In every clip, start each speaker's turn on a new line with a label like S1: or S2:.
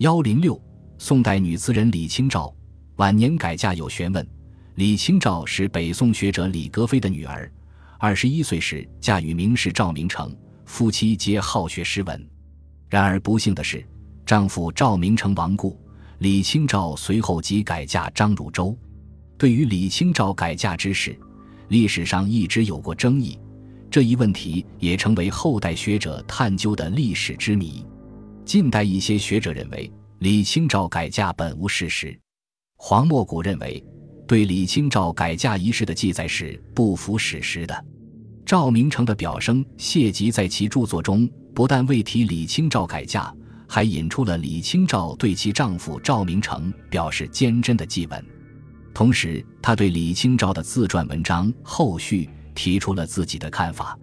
S1: 幺零六，宋代女词人李清照晚年改嫁有学问。李清照是北宋学者李格非的女儿，二十一岁时嫁与名士赵明诚，夫妻皆好学诗文。然而不幸的是，丈夫赵明诚亡故，李清照随后即改嫁张汝舟。对于李清照改嫁之事，历史上一直有过争议，这一问题也成为后代学者探究的历史之谜。近代一些学者认为，李清照改嫁本无事实。黄墨谷认为，对李清照改嫁一事的记载是不符史实的。赵明诚的表生谢吉在其著作中不但未提李清照改嫁，还引出了李清照对其丈夫赵明诚表示坚贞的祭文。同时，他对李清照的自传文章后续提出了自己的看法。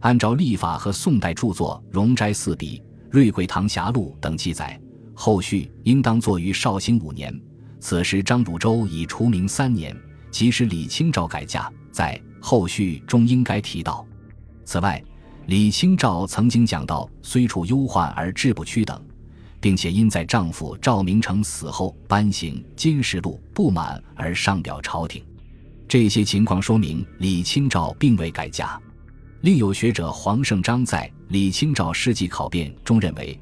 S1: 按照历法和宋代著作《容斋四笔》。《瑞桂堂侠录》等记载，后续应当作于绍兴五年。此时张汝舟已除名三年，即使李清照改嫁，在后续中应该提到。此外，李清照曾经讲到，虽处忧患而志不屈等，并且因在丈夫赵明诚死后颁行《金石录》不满而上表朝廷。这些情况说明李清照并未改嫁。另有学者黄胜章在《李清照事迹考辨》中认为，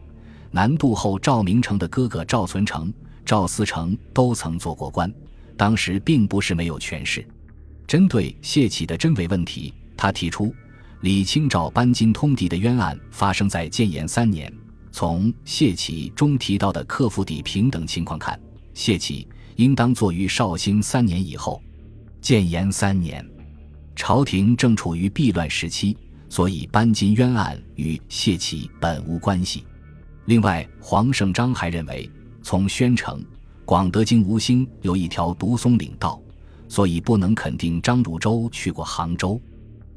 S1: 南渡后赵明诚的哥哥赵存诚、赵思成都曾做过官，当时并不是没有权势。针对谢启的真伪问题，他提出，李清照搬金通敌的冤案发生在建炎三年。从谢启中提到的克复底平等情况看，谢启应当作于绍兴三年以后。建炎三年。朝廷正处于避乱时期，所以搬金冤案与谢启本无关系。另外，黄胜章还认为，从宣城、广德经吴兴有一条独松岭道，所以不能肯定张汝舟去过杭州。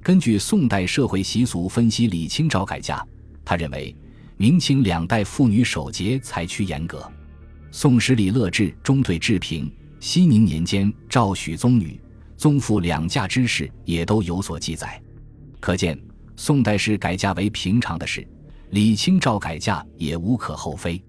S1: 根据宋代社会习俗分析李清照改嫁，他认为明清两代妇女守节采趋严格。《宋史·李乐志》中对志平熙宁年间赵许宗女。宗父两嫁之事也都有所记载，可见宋代时改嫁为平常的事，李清照改嫁也无可厚非。